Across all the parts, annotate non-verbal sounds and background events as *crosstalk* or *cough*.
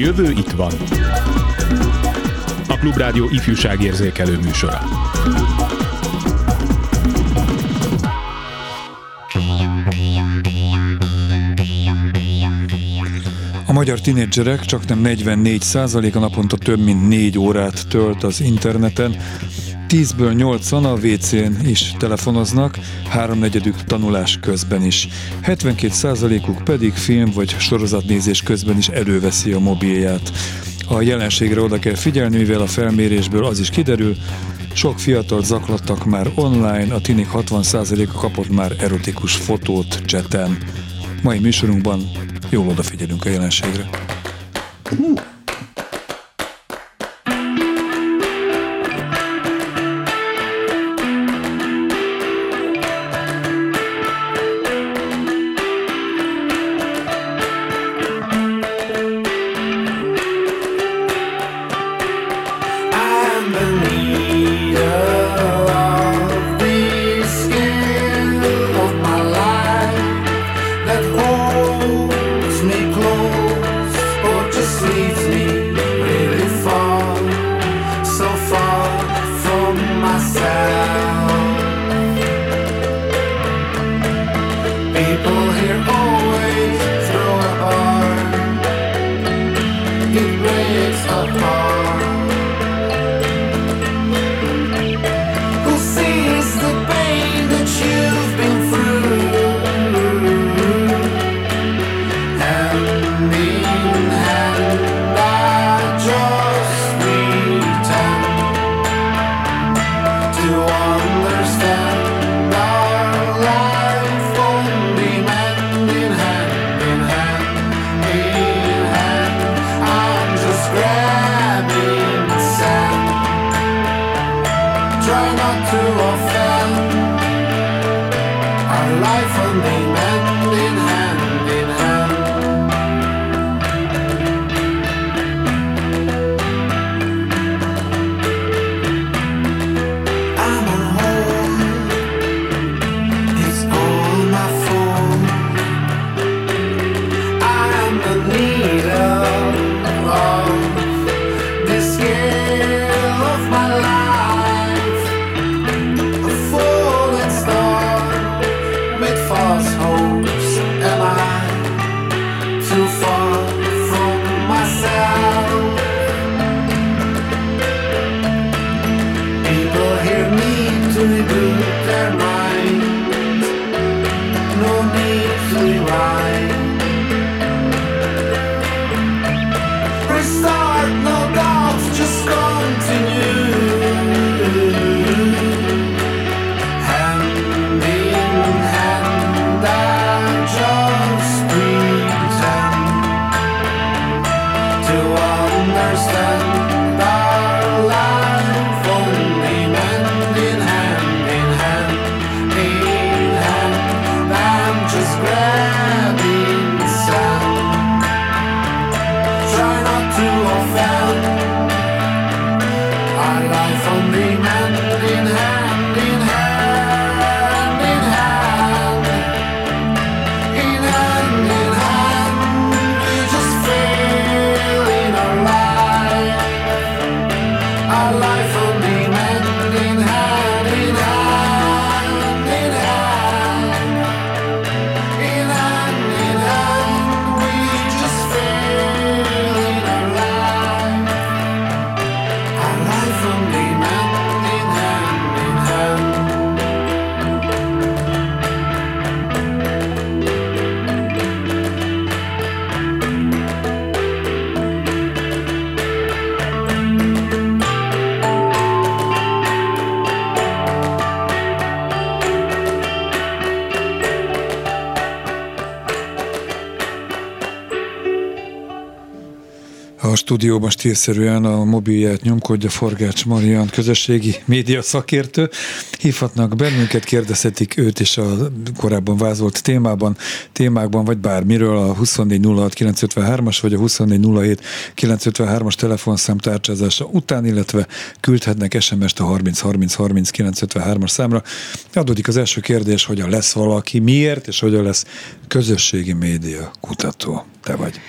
jövő itt van. A Klubrádió ifjúságérzékelő műsora. A magyar tinédzserek csak nem 44 a naponta több mint 4 órát tölt az interneten, 10-ből 80 a WC-n is telefonoznak, háromnegyedük tanulás közben is. 72%-uk pedig film vagy sorozatnézés közben is előveszi a mobilját. A jelenségre oda kell figyelni, mivel a felmérésből az is kiderül, sok fiatal zaklattak már online, a tinik 60%-a kapott már erotikus fotót cseten. Mai műsorunkban jól odafigyelünk a jelenségre. Stúdióban stílszerűen a mobilját nyomkodja Forgács Marian, közösségi média szakértő. Hívhatnak bennünket, kérdezhetik őt is a korábban vázolt témában, témákban, vagy bármiről a 2406953-as vagy a 2407953-as telefonszám tárcsázása után, illetve küldhetnek SMS-t a 30303953-as számra. Adódik az első kérdés, hogyan lesz valaki, miért, és hogyan lesz közösségi média kutató. Te vagy.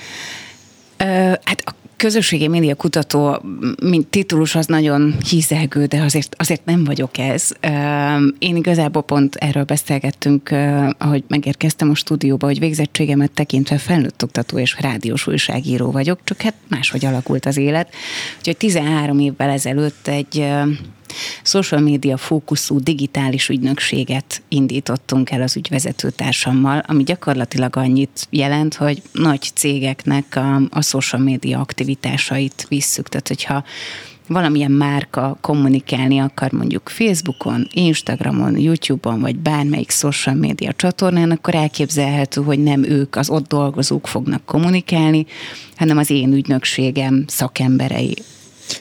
Hát a közösségi média kutató, mint titulus az nagyon hízelgő, de azért, azért nem vagyok ez. Én igazából pont erről beszélgettünk, ahogy megérkeztem a stúdióba, hogy végzettségemet tekintve felnőtt oktató és rádiós újságíró vagyok, csak hát máshogy alakult az élet. Úgyhogy 13 évvel ezelőtt egy social média fókuszú digitális ügynökséget indítottunk el az ügyvezető társammal, ami gyakorlatilag annyit jelent, hogy nagy cégeknek a, a social média aktivitásait visszük. Tehát, hogyha valamilyen márka kommunikálni akar mondjuk Facebookon, Instagramon, YouTube-on, vagy bármelyik social média csatornán, akkor elképzelhető, hogy nem ők, az ott dolgozók fognak kommunikálni, hanem az én ügynökségem szakemberei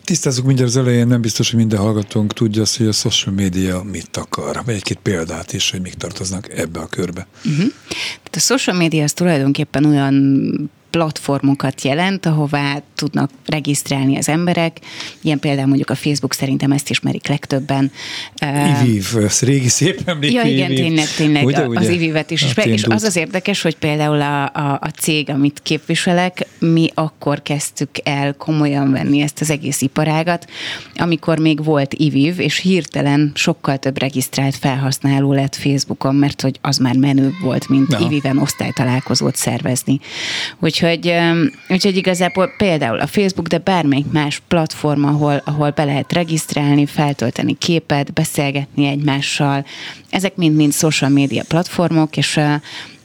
Tisztázzuk mindjárt az elején, nem biztos, hogy minden hallgatónk tudja azt, hogy a social media mit akar. Vagy egy-két példát is, hogy mik tartoznak ebbe a körbe. Uh-huh. Tehát a social media az tulajdonképpen olyan platformokat jelent, ahová tudnak regisztrálni az emberek. Ilyen például mondjuk a Facebook szerintem ezt ismerik legtöbben. IVIV, ez régi szép emlék. Ja, igen, tényleg, tényleg ugye, ugye? az IVIV-et is. Hát és az az érdekes, hogy például a, a, a cég, amit képviselek, mi akkor kezdtük el komolyan venni ezt az egész iparágat, amikor még volt IVIV, és hirtelen sokkal több regisztrált felhasználó lett Facebookon, mert hogy az már menőbb volt, mint IVIV-en osztálytalálkozót szervezni. Hogy Úgyhogy, úgyhogy igazából például a Facebook, de bármelyik más platform, ahol, ahol be lehet regisztrálni, feltölteni képet, beszélgetni egymással, ezek mind-mind social media platformok, és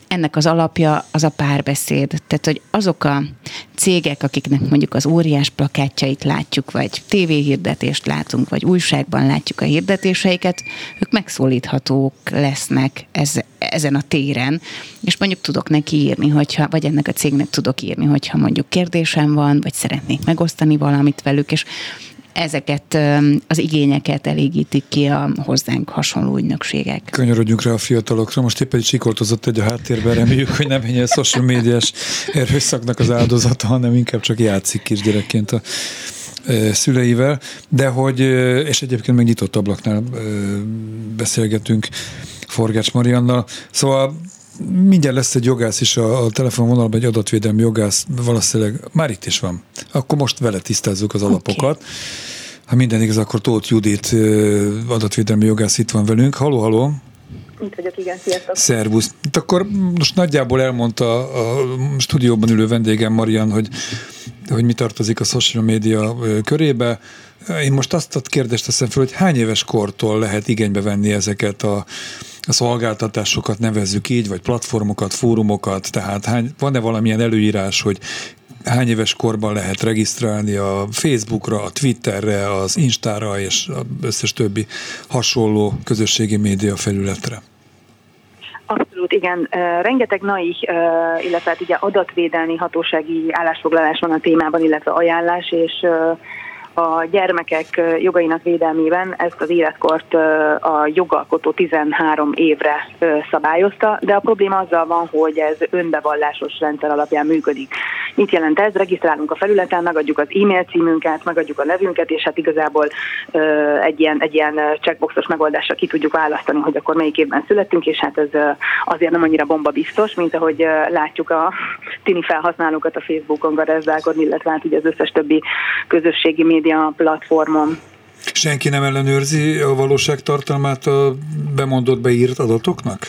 ennek az alapja az a párbeszéd. Tehát, hogy azok a cégek, akiknek mondjuk az óriás plakátjait látjuk, vagy tévéhirdetést látunk, vagy újságban látjuk a hirdetéseiket, ők megszólíthatók lesznek ez, ezen a téren, és mondjuk tudok neki írni, hogyha, vagy ennek a cégnek tudok írni, hogyha mondjuk kérdésem van, vagy szeretnék megosztani valamit velük, és ezeket az igényeket elégítik ki a hozzánk hasonló ügynökségek. Kanyarodjunk rá a fiatalokra. Most éppen egy sikoltozott egy a háttérben, reméljük, hogy nem egy social médiás erőszaknak az áldozata, hanem inkább csak játszik kisgyerekként a szüleivel, de hogy, és egyébként meg nyitott ablaknál beszélgetünk Forgács Mariannal, szóval mindjárt lesz egy jogász is a, a telefonvonalban, egy adatvédelmi jogász, valószínűleg már itt is van. Akkor most vele tisztázzuk az alapokat. Okay. Ha minden igaz, akkor Tóth Judit adatvédelmi jogász itt van velünk. Haló, haló! Itt vagyok, igen, sziasztok. Szervusz. Itt akkor most nagyjából elmondta a stúdióban ülő vendégem Marian, hogy, hogy mi tartozik a social media körébe. Én most azt a kérdést teszem fel, hogy hány éves kortól lehet igénybe venni ezeket a a szolgáltatásokat nevezzük így, vagy platformokat, fórumokat, tehát hány, van-e valamilyen előírás, hogy hány éves korban lehet regisztrálni a Facebookra, a Twitterre, az Instára és az összes többi hasonló közösségi média felületre? Abszolút, igen. Rengeteg NAI, illetve hát ugye adatvédelmi hatósági állásfoglalás van a témában, illetve ajánlás, és a gyermekek jogainak védelmében ezt az életkort a jogalkotó 13 évre szabályozta, de a probléma azzal van, hogy ez önbevallásos rendszer alapján működik. Mit jelent ez? Regisztrálunk a felületen, megadjuk az e-mail címünket, megadjuk a nevünket, és hát igazából egy ilyen, egy ilyen checkboxos megoldásra ki tudjuk választani, hogy akkor melyik évben születtünk, és hát ez azért nem annyira bomba biztos, mint ahogy látjuk a tini felhasználókat a Facebookon garázdálkodni, illetve hát ugye az összes többi közösségi média média platformon. Senki nem ellenőrzi a valóság tartalmát a bemondott, beírt adatoknak?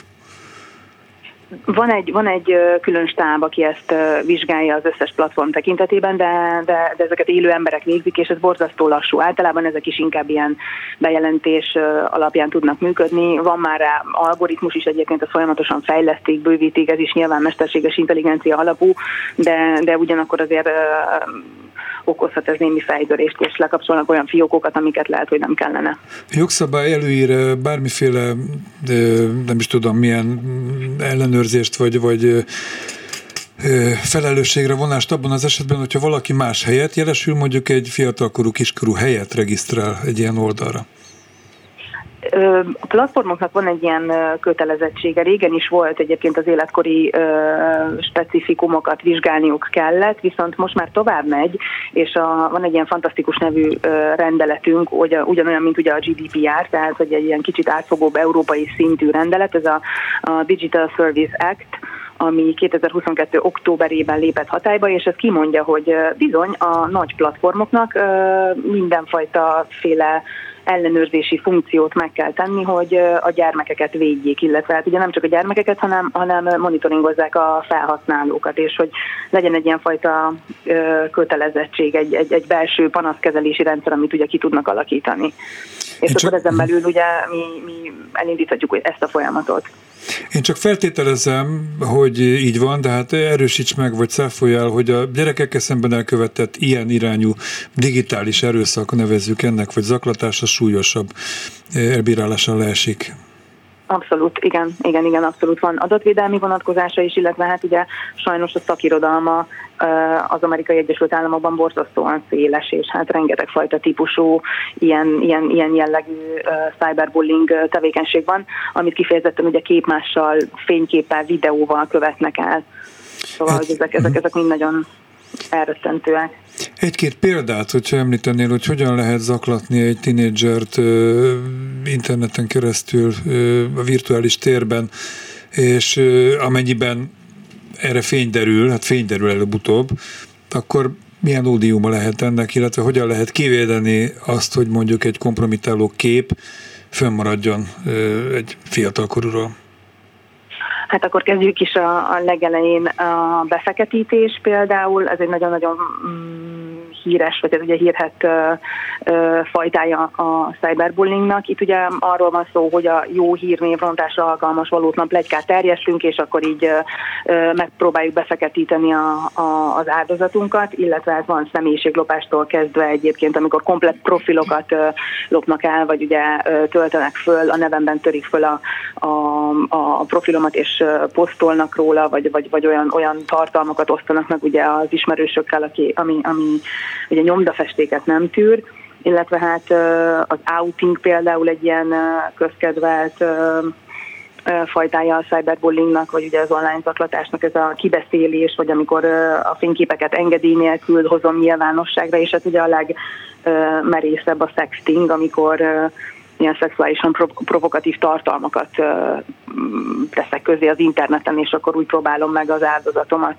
Van egy, van egy külön stáb, aki ezt vizsgálja az összes platform tekintetében, de, de, de ezeket élő emberek végzik, és ez borzasztó lassú. Általában ezek is inkább ilyen bejelentés alapján tudnak működni. Van már rá algoritmus is egyébként, a folyamatosan fejlesztik, bővítik, ez is nyilván mesterséges intelligencia alapú, de, de ugyanakkor azért okozhat ez némi fejtörést, és lekapcsolnak olyan fiókokat, amiket lehet, hogy nem kellene. Jogszabály előír bármiféle, nem is tudom, milyen ellenőrzést, vagy, vagy felelősségre vonást abban az esetben, hogyha valaki más helyet jelesül, mondjuk egy fiatalkorú kiskorú helyet regisztrál egy ilyen oldalra. A platformoknak van egy ilyen kötelezettsége. Régen is volt egyébként az életkori specifikumokat vizsgálniuk kellett, viszont most már tovább megy, és a, van egy ilyen fantasztikus nevű rendeletünk, ugyanolyan, mint ugye a GDPR, tehát hogy egy ilyen kicsit átfogóbb európai szintű rendelet, ez a, a Digital Service Act, ami 2022. októberében lépett hatályba, és ez kimondja, hogy bizony a nagy platformoknak mindenfajta féle ellenőrzési funkciót meg kell tenni, hogy a gyermekeket védjék, illetve hát ugye nem csak a gyermekeket, hanem, hanem monitoringozzák a felhasználókat, és hogy legyen egy ilyenfajta kötelezettség, egy, egy, egy belső panaszkezelési rendszer, amit ugye ki tudnak alakítani. És Én akkor csak... ezen belül ugye mi, mi elindíthatjuk ezt a folyamatot. Én csak feltételezem, hogy így van, de hát erősíts meg, vagy száfolj hogy a gyerekekkel szemben elkövetett ilyen irányú digitális erőszak, nevezzük ennek, vagy zaklatás, a súlyosabb elbírálással leesik. Abszolút, igen, igen, igen, abszolút van adatvédelmi vonatkozása is, illetve hát ugye sajnos a szakirodalma az amerikai Egyesült Államokban borzasztóan széles, és hát rengeteg fajta típusú ilyen, ilyen, ilyen jellegű cyberbullying tevékenység van, amit kifejezetten ugye képmással, fényképpel, videóval követnek el. Szóval, hát, ezek, ezek, ezek mind nagyon elrettentőek. Egy-két példát, hogyha említenél, hogy hogyan lehet zaklatni egy tinédzsert interneten keresztül a virtuális térben, és amennyiben erre fény derül, hát fény derül előbb-utóbb, akkor milyen ódiuma lehet ennek, illetve hogyan lehet kivédeni azt, hogy mondjuk egy kompromitáló kép fönnmaradjon egy fiatalkorúról? Hát akkor kezdjük is a, a legelején a befeketítés például, ez egy nagyon-nagyon mm, híres, vagy ez ugye hírhet ö, ö, fajtája a cyberbullyingnak. Itt ugye arról van szó, hogy a jó hírnévrontásra alkalmas valótlan plegykát terjesztünk, és akkor így ö, megpróbáljuk befeketíteni a, a, az áldozatunkat, illetve ez van személyiséglopástól kezdve egyébként, amikor komplet profilokat ö, lopnak el, vagy ugye ö, töltenek föl, a nevemben törik föl a, a, a profilomat, és posztolnak róla, vagy, vagy, vagy olyan, olyan tartalmakat osztanak meg ugye az ismerősökkel, aki, ami, ami ugye nyomdafestéket nem tűr, illetve hát az outing például egy ilyen közkedvelt fajtája a cyberbullyingnak, vagy ugye az online zaklatásnak ez a kibeszélés, vagy amikor a fényképeket engedély nélkül hozom nyilvánosságra, és hát ugye a legmerészebb a sexting, amikor ilyen szexuálisan provokatív tartalmakat teszek közé az interneten, és akkor úgy próbálom meg az áldozatomat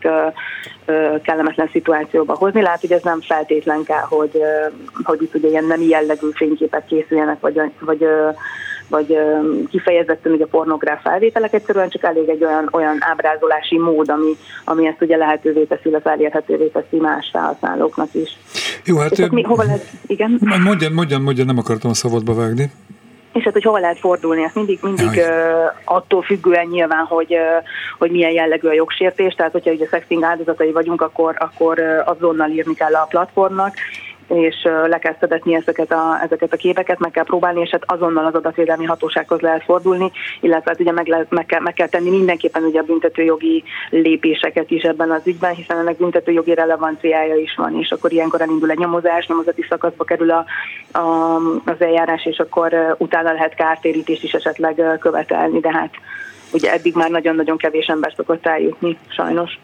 kellemetlen szituációba hozni. Lát, hogy ez nem feltétlen kell, hogy, hogy itt ugye ilyen nem jellegű fényképek készüljenek, vagy, vagy vagy kifejezetten ugye pornográf felvételek, egyszerűen csak elég egy olyan, olyan ábrázolási mód, ami, ami ezt ugye lehetővé teszi, illetve elérhetővé teszi más felhasználóknak is. Jó, hát... ő, mi, hova lehet, igen? Mondjan, mondjan, mondjan, nem akartam a szabadba vágni. És hát, hogy hova lehet fordulni, hát mindig, mindig uh, attól függően nyilván, hogy, uh, hogy milyen jellegű a jogsértés, tehát hogyha ugye sexting áldozatai vagyunk, akkor, akkor uh, azonnal írni kell a platformnak, és le kell szedetni ezeket a, ezeket a képeket, meg kell próbálni, és hát azonnal az adatvédelmi hatósághoz lehet fordulni, illetve hát ugye meg, le, meg, kell, meg kell tenni mindenképpen ugye a büntetőjogi lépéseket is ebben az ügyben, hiszen ennek büntetőjogi relevanciája is van, és akkor ilyenkor elindul egy nyomozás, nyomozati szakaszba kerül a, a, az eljárás, és akkor utána lehet kártérítést is esetleg követelni, de hát ugye eddig már nagyon-nagyon kevés ember szokott eljutni, sajnos.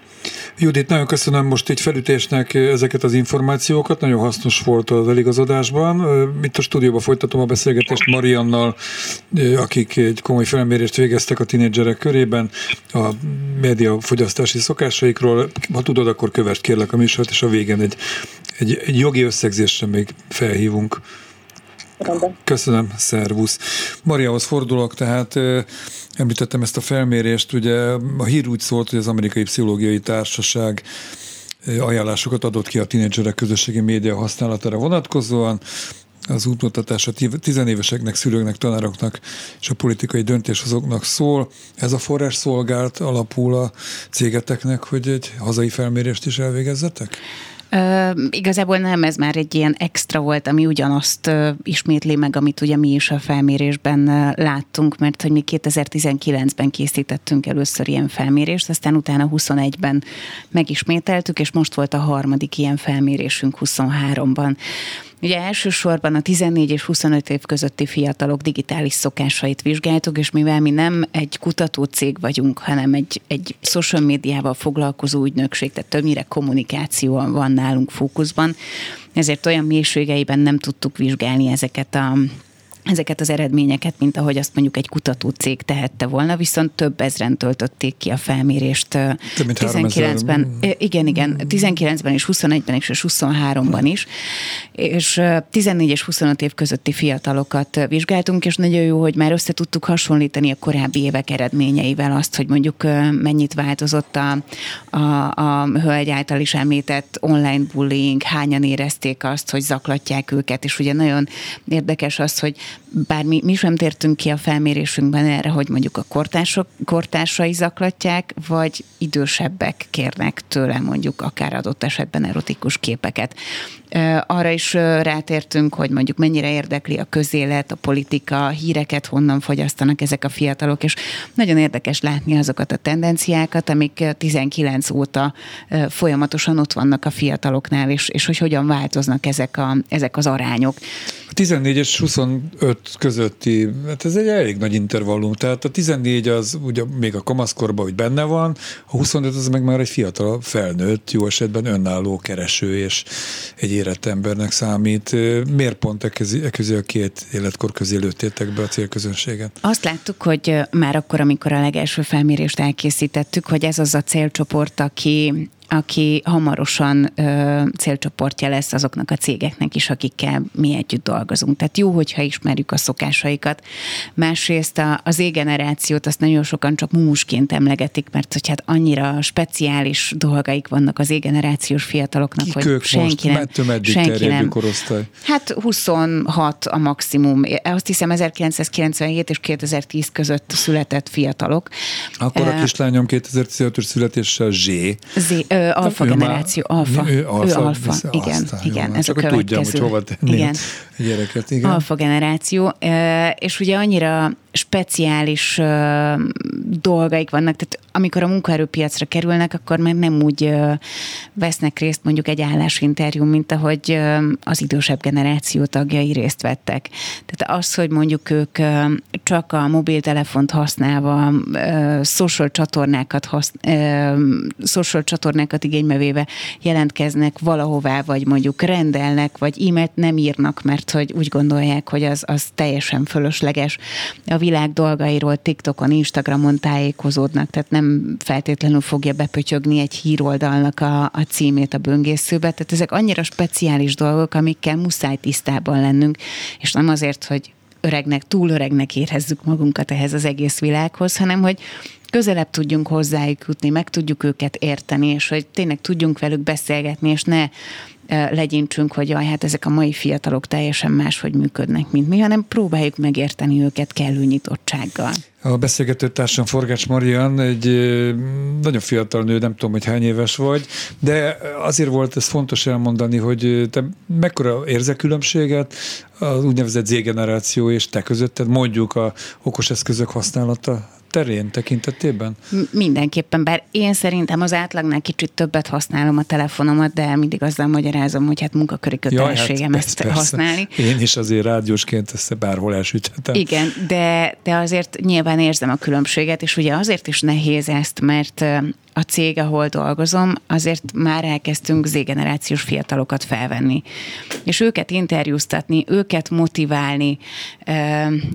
Judit, nagyon köszönöm most egy felütésnek ezeket az információkat, nagyon hasznos volt az eligazodásban. Itt a stúdióban folytatom a beszélgetést Mariannal, akik egy komoly felmérést végeztek a tinédzserek körében a média fogyasztási szokásaikról. Ha tudod, akkor kövess kérlek a műsort, és a végén egy, egy, egy jogi összegzésre még felhívunk. Köszönöm, szervusz. Mariahoz fordulok, tehát említettem ezt a felmérést, ugye a hír úgy szólt, hogy az Amerikai Pszichológiai Társaság ajánlásokat adott ki a tínédzserek közösségi média használatára vonatkozóan. Az útmutatás a tizenéveseknek, szülőknek, tanároknak és a politikai döntéshozóknak szól. Ez a forrás szolgált alapul a cégeteknek, hogy egy hazai felmérést is elvégezzetek? Igazából nem, ez már egy ilyen extra volt, ami ugyanazt ismétli meg, amit ugye mi is a felmérésben láttunk, mert hogy mi 2019-ben készítettünk először ilyen felmérést, aztán utána 21-ben megismételtük, és most volt a harmadik ilyen felmérésünk 23-ban. Ugye elsősorban a 14 és 25 év közötti fiatalok digitális szokásait vizsgáltuk, és mivel mi nem egy kutató cég vagyunk, hanem egy, egy social médiával foglalkozó ügynökség, tehát többnyire kommunikáció van nálunk fókuszban, ezért olyan mélységeiben nem tudtuk vizsgálni ezeket a ezeket az eredményeket, mint ahogy azt mondjuk egy kutató cég tehette volna, viszont több ezren töltötték ki a felmérést. Több mint 19-ben, igen, igen, 19-ben és 21-ben és 23-ban is, és 14 és 25 év közötti fiatalokat vizsgáltunk, és nagyon jó, hogy már össze tudtuk hasonlítani a korábbi évek eredményeivel azt, hogy mondjuk mennyit változott a, a, a hölgy által is említett online bullying, hányan érezték azt, hogy zaklatják őket, és ugye nagyon érdekes az, hogy bár mi, mi sem tértünk ki a felmérésünkben erre, hogy mondjuk a kortársok, kortársai zaklatják, vagy idősebbek kérnek tőle mondjuk akár adott esetben erotikus képeket. Arra is rátértünk, hogy mondjuk mennyire érdekli a közélet, a politika, a híreket honnan fogyasztanak ezek a fiatalok, és nagyon érdekes látni azokat a tendenciákat, amik 19 óta folyamatosan ott vannak a fiataloknál, és, és hogy hogyan változnak ezek, a, ezek az arányok. A 14 és 25 közötti, hát ez egy elég nagy intervallum, tehát a 14 az ugye még a kamaszkorban, hogy benne van, a 25 az meg már egy fiatal felnőtt, jó esetben önálló kereső és egy érett embernek számít. Miért pont e közé, e a két életkor közé lőttétek be a célközönséget? Azt láttuk, hogy már akkor, amikor a legelső felmérést elkészítettük, hogy ez az a célcsoport, aki aki hamarosan ö, célcsoportja lesz azoknak a cégeknek is, akikkel mi együtt dolgozunk. Tehát jó, hogyha ismerjük a szokásaikat. Másrészt a, az Z-generációt azt nagyon sokan csak mumusként emlegetik, mert hogy hát annyira speciális dolgaik vannak az Z-generációs fiataloknak, Kik hogy ők senki most? nem. senki nem. korosztály? Hát 26 a maximum. Azt hiszem 1997 és 2010 között született fiatalok. Akkor a kislányom 2015-ös születéssel Z. Z, ö, alfa generáció, alfa. Ő, alfa, ő alfa. Igen, igen, ez csak a következő. tudjam, hogy hova tenni igen. Gyereket. Igen. Alfa generáció, és ugye annyira speciális dolgaik vannak, tehát amikor a munkaerőpiacra kerülnek, akkor már nem úgy vesznek részt mondjuk egy állásinterjú, mint ahogy az idősebb generáció tagjai részt vettek. Tehát az, hogy mondjuk ők csak a mobiltelefont használva, social csatornákat, hasz, social csatornákat igénybe véve jelentkeznek valahová, vagy mondjuk rendelnek, vagy e-mailt nem írnak, mert hogy úgy gondolják, hogy az, az teljesen fölösleges. A világ dolgairól TikTokon, Instagramon tájékozódnak, tehát nem feltétlenül fogja bepötyögni egy híroldalnak a, a címét a böngészőbe. Tehát ezek annyira speciális dolgok, amikkel muszáj tisztában lennünk, és nem azért, hogy öregnek, túl öregnek érezzük magunkat ehhez az egész világhoz, hanem hogy közelebb tudjunk hozzájuk jutni, meg tudjuk őket érteni, és hogy tényleg tudjunk velük beszélgetni, és ne legyintsünk, hogy jaj, hát ezek a mai fiatalok teljesen máshogy működnek, mint mi, hanem próbáljuk megérteni őket kellő nyitottsággal. A beszélgető társam Forgács Marian egy nagyon fiatal nő, nem tudom, hogy hány éves vagy, de azért volt ez fontos elmondani, hogy te mekkora érze különbséget az úgynevezett Z-generáció és te közötted, mondjuk a okos eszközök használata terén tekintetében? Mindenképpen, bár én szerintem az átlagnál kicsit többet használom a telefonomat, de mindig azzal magyarázom, hogy hát munkaköri kötelességem ja, hát ezt persze. használni. Én is azért rádiósként ezt bárhol elsüthetem. Igen, de, de azért nyilván érzem a különbséget, és ugye azért is nehéz ezt, mert a cég, ahol dolgozom, azért már elkezdtünk Z-generációs fiatalokat felvenni. És őket interjúztatni, őket motiválni,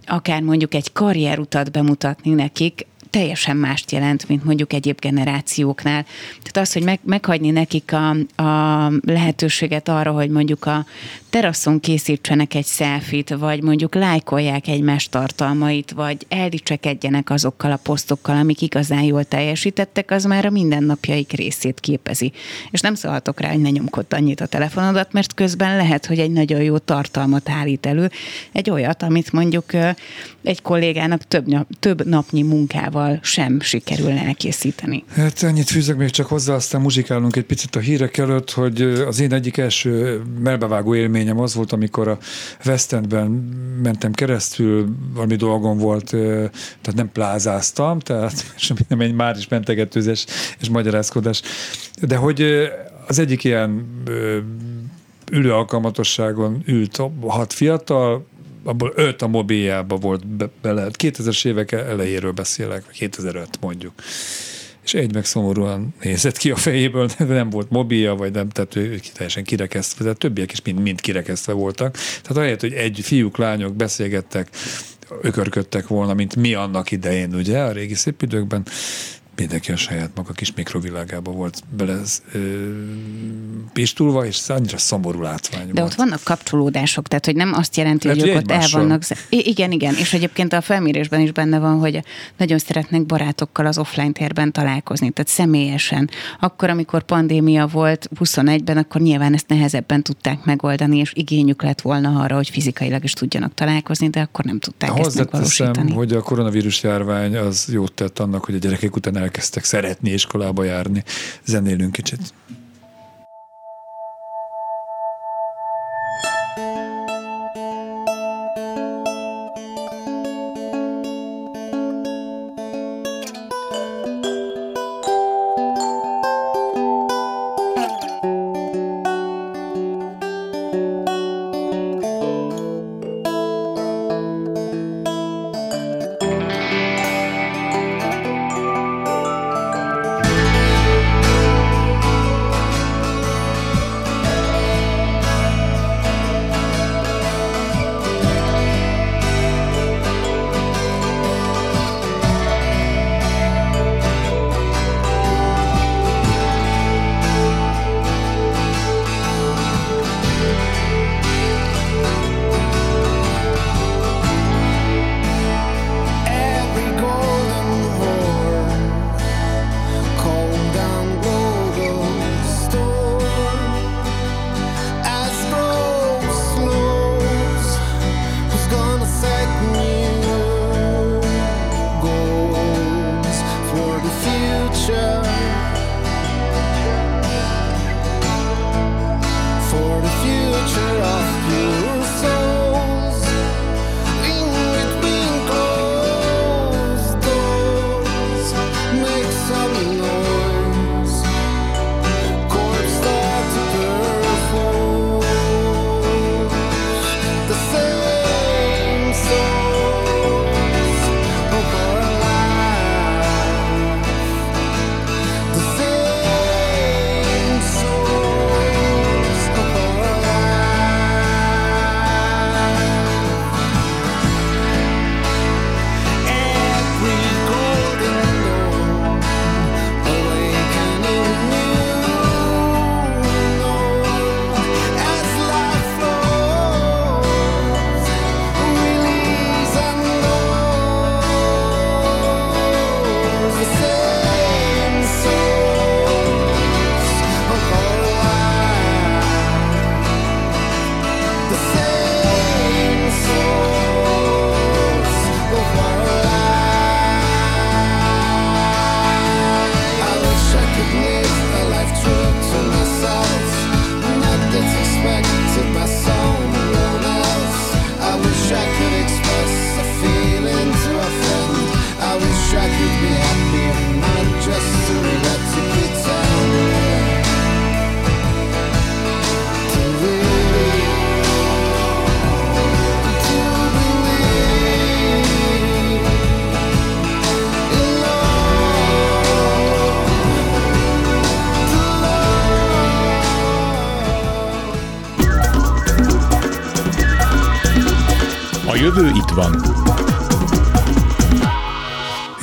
akár mondjuk egy karrierutat bemutatni nekik, teljesen mást jelent, mint mondjuk egyéb generációknál. Tehát az, hogy meg, meghagyni nekik a, a lehetőséget arra, hogy mondjuk a teraszon készítsenek egy szelfit, vagy mondjuk lájkolják egymás tartalmait, vagy eldicsekedjenek azokkal a posztokkal, amik igazán jól teljesítettek, az már a mindennapjaik részét képezi. És nem szólhatok rá, hogy ne nyomkod annyit a telefonodat, mert közben lehet, hogy egy nagyon jó tartalmat állít elő, egy olyat, amit mondjuk egy kollégának több, több napnyi munkával sem sikerül elkészíteni. Hát ennyit fűzök még csak hozzá, aztán muzsikálunk egy picit a hírek előtt, hogy az én egyik első melbevágó élmény élményem az volt, amikor a West Endben mentem keresztül, valami dolgom volt, tehát nem plázáztam, tehát *laughs* nem egy már is mentegetőzés és magyarázkodás, de hogy az egyik ilyen ülő alkalmatosságon ült hat fiatal, abból öt a mobiljába volt be, bele. 2000-es évek elejéről beszélek, 2005 mondjuk és egy meg szomorúan nézett ki a fejéből, nem volt mobilja, vagy nem, tehát ő teljesen kirekesztve, tehát többiek is mind, mind kirekesztve voltak. Tehát ahelyett, hogy egy fiúk, lányok beszélgettek, ökörködtek volna, mint mi annak idején, ugye, a régi szép időkben, mindenki a saját maga kis mikrovilágába volt bele ö, pistulva, és annyira szomorú látvány De volt. ott vannak kapcsolódások, tehát hogy nem azt jelenti, hogy ők ott el vannak. Igen, igen, és egyébként a felmérésben is benne van, hogy nagyon szeretnek barátokkal az offline térben találkozni, tehát személyesen. Akkor, amikor pandémia volt 21-ben, akkor nyilván ezt nehezebben tudták megoldani, és igényük lett volna arra, hogy fizikailag is tudjanak találkozni, de akkor nem tudták ezt megvalósítani. hogy a koronavírus járvány az jót tett annak, hogy a gyerekek után elkezdtek szeretni iskolába járni. Zenélünk kicsit.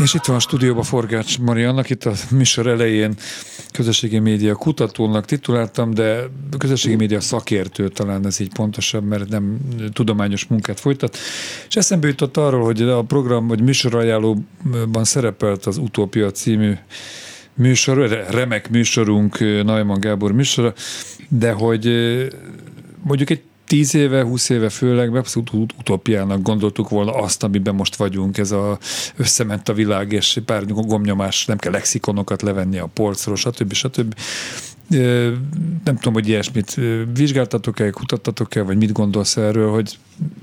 És itt van a stúdióban Forgács Mariannak, itt a műsor elején közösségi média kutatónak tituláltam, de közösségi média szakértő talán ez így pontosabb, mert nem tudományos munkát folytat. És eszembe jutott arról, hogy a program vagy műsorajánlóban szerepelt az Utópia című műsor, remek műsorunk, Najman Gábor műsora, de hogy mondjuk egy tíz éve, húsz éve főleg abszolút utópiának gondoltuk volna azt, amiben most vagyunk, ez a összement a világ, és pár gomnyomás, nem kell lexikonokat levenni a polcról, stb. stb. Nem tudom, hogy ilyesmit vizsgáltatok-e, kutattatok-e, vagy mit gondolsz erről, hogy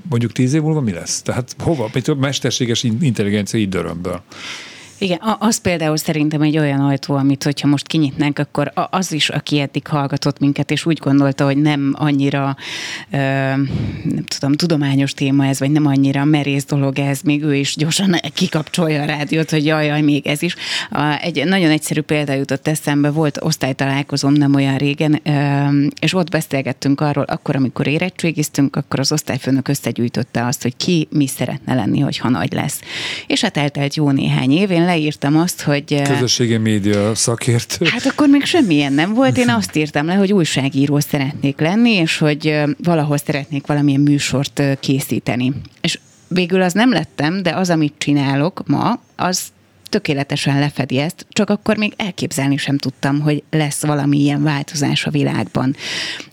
mondjuk tíz év múlva mi lesz? Tehát hova? A mesterséges intelligencia így dörömből? Igen, az például szerintem egy olyan ajtó, amit hogyha most kinyitnánk, akkor az is, aki eddig hallgatott minket, és úgy gondolta, hogy nem annyira, nem tudom, tudományos téma ez, vagy nem annyira merész dolog ez, még ő is gyorsan kikapcsolja a rádiót, hogy jaj, jaj, még ez is. Egy nagyon egyszerű példa jutott eszembe, volt osztálytalálkozom nem olyan régen, és ott beszélgettünk arról, akkor, amikor érettségiztünk, akkor az osztályfőnök összegyűjtötte azt, hogy ki mi szeretne lenni, hogyha nagy lesz. És hát eltelt jó néhány év, én leírtam azt, hogy... Közösségi média szakértő. Hát akkor még semmilyen nem volt, én azt írtam le, hogy újságíró szeretnék lenni, és hogy valahol szeretnék valamilyen műsort készíteni. És végül az nem lettem, de az, amit csinálok ma, az tökéletesen lefedi ezt, csak akkor még elképzelni sem tudtam, hogy lesz valami ilyen változás a világban.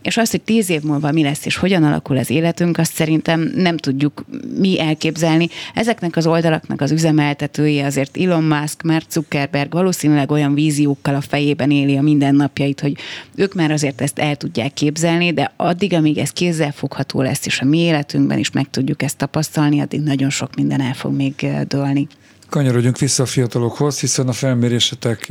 És azt, hogy tíz év múlva mi lesz és hogyan alakul az életünk, azt szerintem nem tudjuk mi elképzelni. Ezeknek az oldalaknak az üzemeltetői azért Elon Musk, Mark Zuckerberg valószínűleg olyan víziókkal a fejében éli a mindennapjait, hogy ők már azért ezt el tudják képzelni, de addig, amíg ez kézzelfogható lesz, és a mi életünkben is meg tudjuk ezt tapasztalni, addig nagyon sok minden el fog még dőlni. Kanyarodjunk vissza a fiatalokhoz, hiszen a felmérésetek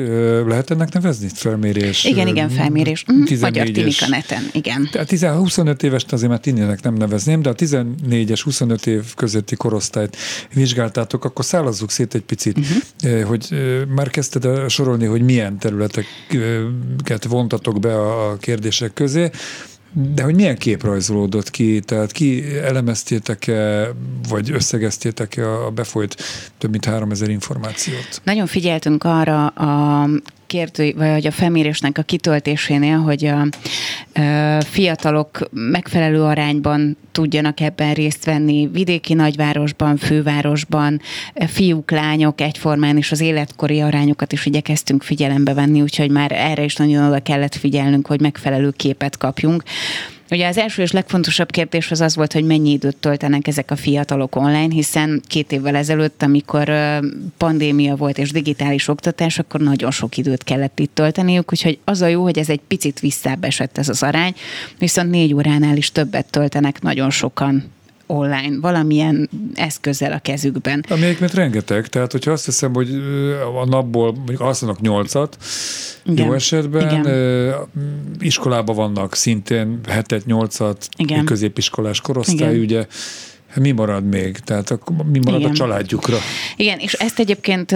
lehet ennek nevezni? Felmérés. Igen, igen, felmérés. Mm, Magyar tinik a neten, igen. Tehát 25 éves azért már tininek nem nevezném, de a 14-es, 25 év közötti korosztályt vizsgáltátok, akkor szállazzuk szét egy picit, uh-huh. hogy már kezdted sorolni, hogy milyen területeket vontatok be a kérdések közé. De hogy milyen kép rajzolódott ki? Tehát ki elemeztétek-e, vagy összegeztétek-e a befolyt több mint 3000 információt? Nagyon figyeltünk arra a kérdő, vagy a felmérésnek a kitöltésénél, hogy a, a fiatalok megfelelő arányban tudjanak ebben részt venni vidéki nagyvárosban, fővárosban, fiúk, lányok egyformán, és az életkori arányokat is igyekeztünk figyelembe venni, úgyhogy már erre is nagyon oda kellett figyelnünk, hogy megfelelő képet kapjunk. Ugye az első és legfontosabb kérdés az az volt, hogy mennyi időt töltenek ezek a fiatalok online, hiszen két évvel ezelőtt, amikor pandémia volt és digitális oktatás, akkor nagyon sok időt kellett itt tölteniük, úgyhogy az a jó, hogy ez egy picit visszább esett ez az arány, viszont négy óránál is többet töltenek nagyon sokan online, valamilyen eszközzel a kezükben. Ami egyébként rengeteg, tehát hogyha azt hiszem, hogy a napból mondjuk alszanak nyolcat, igen. jó esetben, Igen. iskolában vannak szintén hetet, nyolcat, középiskolás korosztály, Igen. ugye mi marad még? Tehát akkor mi marad Igen. a családjukra? Igen, és ezt egyébként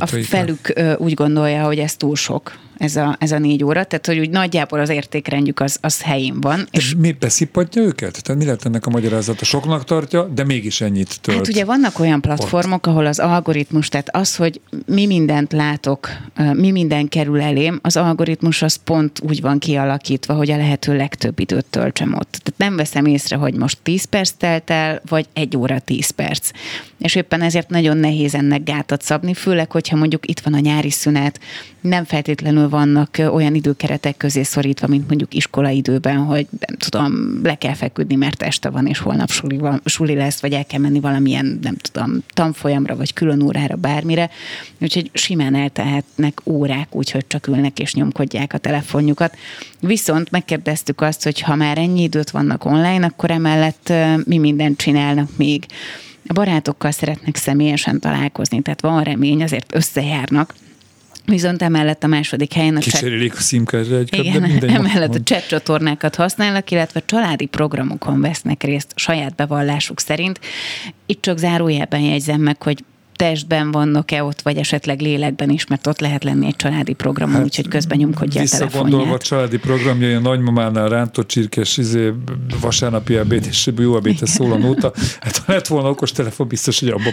a felük úgy gondolja, hogy ez túl sok ez a, ez a négy óra, tehát hogy úgy nagyjából az értékrendjük az, az helyén van. És mi beszipatja őket? Tehát mi lett ennek a magyarázata? Soknak tartja, de mégis ennyit tölt. Hát ugye vannak olyan platformok, ott. ahol az algoritmus, tehát az, hogy mi mindent látok, mi minden kerül elém, az algoritmus az pont úgy van kialakítva, hogy a lehető legtöbb időt töltsem ott. Tehát nem veszem észre, hogy most 10 perc telt el, vagy egy óra 10 perc. És éppen ezért nagyon nehéz ennek gátat szabni, főleg, hogyha mondjuk itt van a nyári szünet, nem feltétlenül vannak olyan időkeretek közé szorítva, mint mondjuk iskolaidőben, hogy nem tudom, le kell feküdni, mert este van, és holnap suli, van, suli lesz, vagy el kell menni valamilyen, nem tudom, tanfolyamra, vagy külön órára, bármire. Úgyhogy simán eltehetnek órák, úgyhogy csak ülnek és nyomkodják a telefonjukat. Viszont megkérdeztük azt, hogy ha már ennyi időt vannak online, akkor emellett mi mindent csinálnak még. A barátokkal szeretnek személyesen találkozni, tehát van remény, azért összejárnak, Viszont emellett a második helyen a Kicserélik a szimkárra egy Igen, *laughs* emellett a chat csatornákat használnak, illetve családi programokon vesznek részt saját bevallásuk szerint. Itt csak zárójelben jegyzem meg, hogy testben vannak-e ott, vagy esetleg lélekben is, mert ott lehet lenni egy családi programon, hát, úgyhogy közben nyomkodja a telefonját. a családi programjai a nagymamánál rántott csirkes izé, vasárnapi ebéd és jó ebéd a nóta. Hát ha lett volna okos telefon, biztos, hogy abba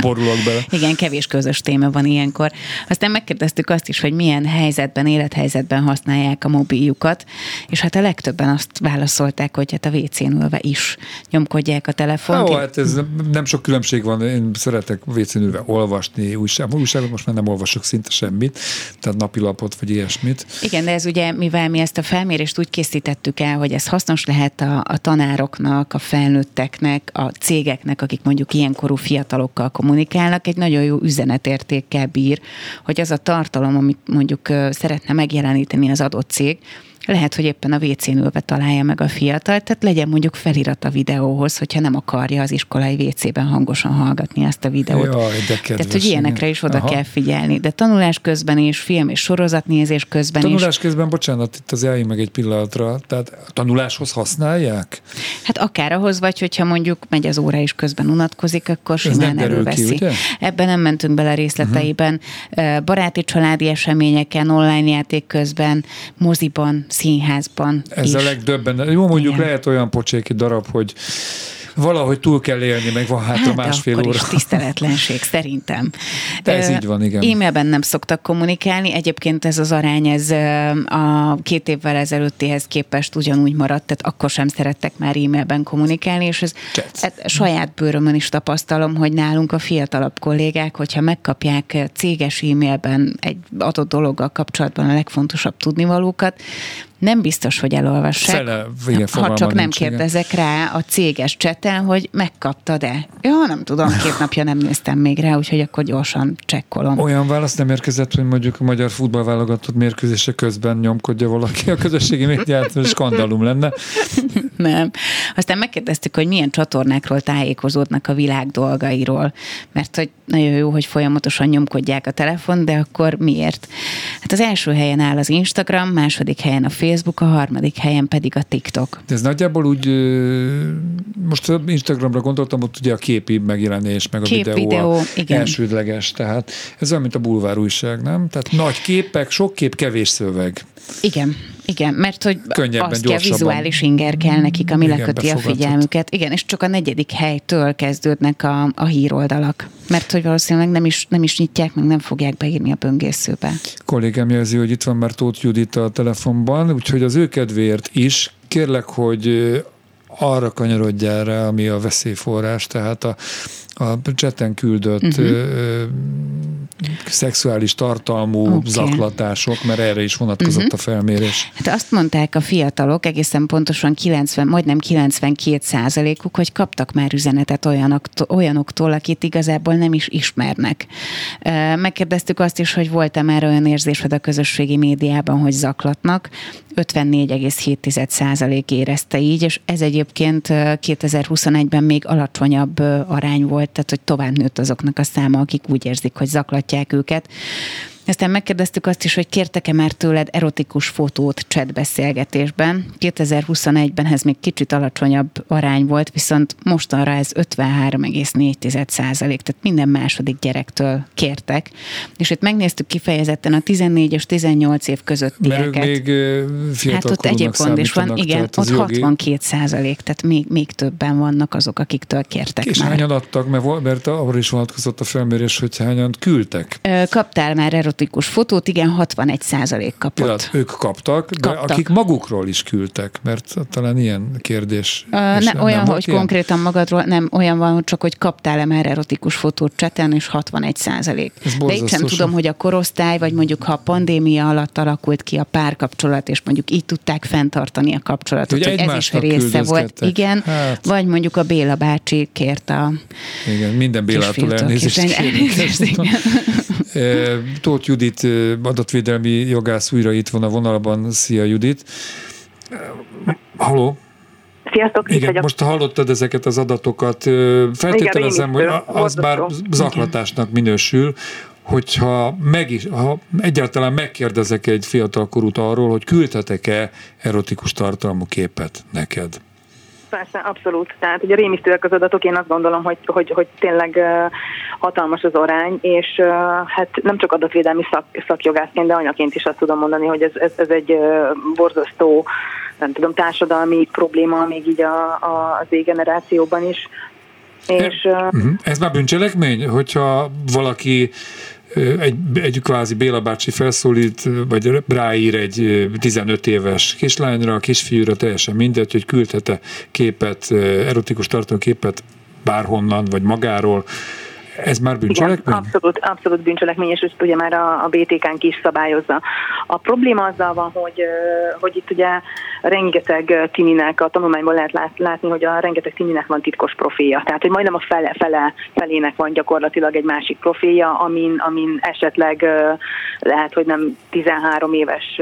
borulok bele. Igen, kevés közös téma van ilyenkor. Aztán megkérdeztük azt is, hogy milyen helyzetben, élethelyzetben használják a mobiljukat, és hát a legtöbben azt válaszolták, hogy hát a WC-n ülve is nyomkodják a telefont. Ó, hát ez nem sok különbség van, én szeretek vécénülve olvasni újság, újságot, most már nem olvasok szinte semmit, tehát napilapot vagy ilyesmit. Igen, de ez ugye, mivel mi ezt a felmérést úgy készítettük el, hogy ez hasznos lehet a, a tanároknak, a felnőtteknek, a cégeknek, akik mondjuk ilyenkorú fiatalokkal kommunikálnak, egy nagyon jó üzenetértékkel bír, hogy az a tartalom, amit mondjuk szeretne megjeleníteni az adott cég, Lehet, hogy éppen a WC-n ülve találja meg a fiatal, tehát legyen mondjuk felirat a videóhoz, hogyha nem akarja az iskolai WC-ben hangosan hallgatni ezt a videót. Jaj, de kedves, tehát, hogy ilyenekre is oda Aha. kell figyelni. De tanulás közben is, film és sorozatnézés közben tanulás is. Tanulás közben, bocsánat, itt az eljön meg egy pillanatra, tehát a tanuláshoz használják? Hát akár ahhoz, vagy hogyha mondjuk megy az óra is közben unatkozik, akkor simán előveszi. Ki, ugye? Ebben nem mentünk bele részleteiben. Uh-huh. Baráti családi eseményeken, online játék közben, moziban, színházban Ez is. a legdöbben. Jó, mondjuk Igen. lehet olyan pocséki darab, hogy valahogy túl kell élni, meg van hátra hát másfél akkor óra. Is tiszteletlenség, szerintem. De ez így van, igen. E-mailben nem szoktak kommunikálni, egyébként ez az arány, ez a két évvel ezelőttihez képest ugyanúgy maradt, tehát akkor sem szerettek már e-mailben kommunikálni, és ez, ez saját bőrömön is tapasztalom, hogy nálunk a fiatalabb kollégák, hogyha megkapják céges e-mailben egy adott dologgal kapcsolatban a legfontosabb tudnivalókat, nem biztos, hogy elolvassák. Fele, ha csak nem kérdezek rá a céges cseten, hogy megkaptad-e. Ja, nem tudom, két napja nem néztem még rá, úgyhogy akkor gyorsan csekkolom. Olyan válasz nem érkezett, hogy mondjuk a magyar futballválogatott mérkőzése közben nyomkodja valaki a közösségi médiát, skandalum lenne. Nem. Aztán megkérdeztük, hogy milyen csatornákról tájékozódnak a világ dolgairól, mert hogy nagyon jó, hogy folyamatosan nyomkodják a telefon, de akkor miért? Hát az első helyen áll az Instagram, második helyen a Facebook, a harmadik helyen pedig a TikTok. De ez nagyjából úgy, most Instagramra gondoltam, ott ugye a képi megjelenés, meg a Kép, videó, videó a igen. elsődleges, tehát ez olyan, mint a bulvár újság, nem? Tehát nagy képek, sok kép, kevés szöveg. Igen, igen, mert hogy Könnyebben, azt kell, vizuális inger kell nekik, ami igen, leköti a figyelmüket. Igen, és csak a negyedik helytől kezdődnek a, a híroldalak, mert hogy valószínűleg nem is, nem is nyitják, meg nem fogják beírni a böngészőbe. Kollégám jelzi, hogy itt van már Tóth Judit a telefonban, úgyhogy az ő kedvéért is kérlek, hogy arra kanyarodjál rá, ami a veszélyforrás, tehát a, a cseten küldött uh-huh. szexuális tartalmú okay. zaklatások, mert erre is vonatkozott uh-huh. a felmérés. Hát azt mondták a fiatalok, egészen pontosan 90, majdnem 92 százalékuk, hogy kaptak már üzenetet olyanoktól, olyanoktól, akit igazából nem is ismernek. Megkérdeztük azt is, hogy volt-e már olyan érzésed a közösségi médiában, hogy zaklatnak. 54,7 százalék érezte így, és ez egyébként 2021-ben még alacsonyabb arány volt tehát hogy tovább nőtt azoknak a száma, akik úgy érzik, hogy zaklatják őket. Aztán megkérdeztük azt is, hogy kértek-e már tőled erotikus fotót chatbeszélgetésben. 2021-ben ez még kicsit alacsonyabb arány volt, viszont mostanra ez 53,4 százalék, tehát minden második gyerektől kértek. És itt megnéztük kifejezetten a 14 és 18 év közöttieket. Mert még Hát ott egyéb gond is van, igen, ott jogi... 62 százalék, tehát még, még többen vannak azok, akiktől kértek És már. hányan adtak, mert, mert arra is vonatkozott a felmérés, hogy hányan küldtek? Kaptál már erotikus erotikus fotót, igen, 61 százalék kapott. Tehát ők kaptak, de kaptak. akik magukról is küldtek, mert talán ilyen kérdés. Uh, ne, nem, olyan, nem hogy ilyen? konkrétan magadról, nem, olyan van, csak hogy kaptál-e már erotikus fotót cseten, és 61 százalék. De itt sem tudom, hogy a korosztály, vagy mondjuk ha a pandémia alatt alakult ki a párkapcsolat, és mondjuk így tudták fenntartani a kapcsolatot, hogy, hogy ez is része volt. Igen, hát. vagy mondjuk a Béla bácsi kért a Igen, minden Bélától elnézést. elnézést *laughs* Tóth Judit, adatvédelmi jogász újra itt van a vonalban. Szia Judit. Halló? Sziasztok, Igen, vagyok. most hallottad ezeket az adatokat. Feltételezem, hogy az bár zaklatásnak minősül, hogyha meg is, ha egyáltalán megkérdezek egy fiatalkorút arról, hogy küldhetek-e erotikus tartalmú képet neked? Persze, abszolút. Tehát ugye rémisztőek az adatok, én azt gondolom, hogy, hogy, hogy tényleg uh, hatalmas az arány, és uh, hát nem csak adatvédelmi szak, szakjogászként, de anyaként is azt tudom mondani, hogy ez, ez, ez egy uh, borzasztó, nem tudom, társadalmi probléma még így a, a, az égenerációban is. És, uh, ez már bűncselekmény, hogyha valaki egy, egy kvázi Béla bácsi felszólít, vagy ráír egy 15 éves kislányra, a kisfiúra teljesen mindegy, hogy küldhet-e képet, erotikus tartalomképet bárhonnan, vagy magáról, ez már bűncselekmény? Igen, abszolút, abszolút bűncselekmény, és ezt ugye már a, a BTK-nk is szabályozza. A probléma azzal van, hogy, hogy itt ugye rengeteg timinek, a tanulmányból lehet lát, látni, hogy a rengeteg timinek van titkos profilja. Tehát, hogy majdnem a fele, fele felének van gyakorlatilag egy másik profilja, amin, amin esetleg lehet, hogy nem 13 éves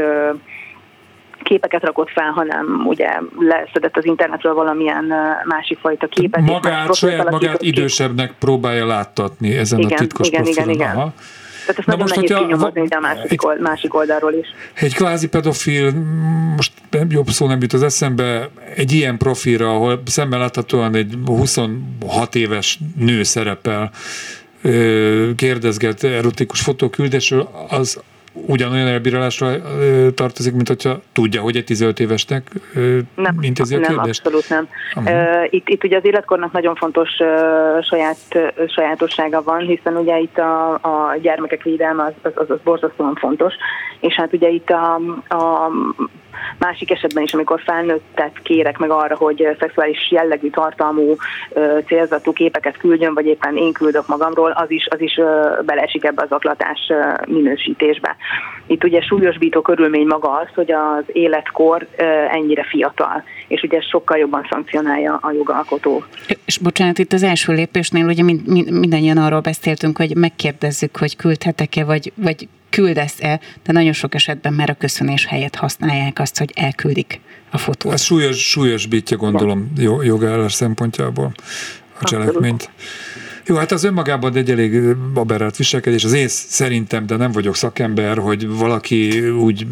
képeket rakott fel, hanem ugye leszedett az internetről valamilyen másik fajta képet. Magát, saját magát idősebbnek próbálja láttatni ezen igen, a titkos igen, profilon. Igen, igen, Aha. Tehát ezt Na nagyon most, nehéz kinyomozni, de a másik, egy, old, másik oldalról is. Egy kvázi pedofil, most jobb szó nem jut az eszembe, egy ilyen profilra, ahol szemben láthatóan egy 26 éves nő szerepel, kérdezget erotikus fotóküldésről, az ugyanolyan elbírálásra tartozik, mint hogyha tudja, hogy egy 15 évesnek nem, intézi a kérdést? Nem, abszolút nem. Uh-huh. Itt, itt ugye az életkornak nagyon fontos saját, sajátossága van, hiszen ugye itt a, a gyermekek védelme az, az, az, az borzasztóan fontos, és hát ugye itt a, a Másik esetben is, amikor felnőttet kérek meg arra, hogy szexuális jellegű tartalmú célzatú képeket küldjön, vagy éppen én küldök magamról, az is, az is beleesik ebbe az aklatás minősítésbe. Itt ugye súlyosbító körülmény maga az, hogy az életkor ennyire fiatal, és ugye sokkal jobban szankcionálja a jogalkotó. És bocsánat, itt az első lépésnél ugye mind, mind, mindannyian arról beszéltünk, hogy megkérdezzük, hogy küldhetek-e, vagy, vagy küldesz-e, de nagyon sok esetben már a köszönés helyett használják azt, hogy elküldik a fotót. Ez súlyos, súlyosbítja, gondolom, jogállás szempontjából a cselekményt. Jó, hát az önmagában egy elég aberrált viselkedés. Az én szerintem, de nem vagyok szakember, hogy valaki úgy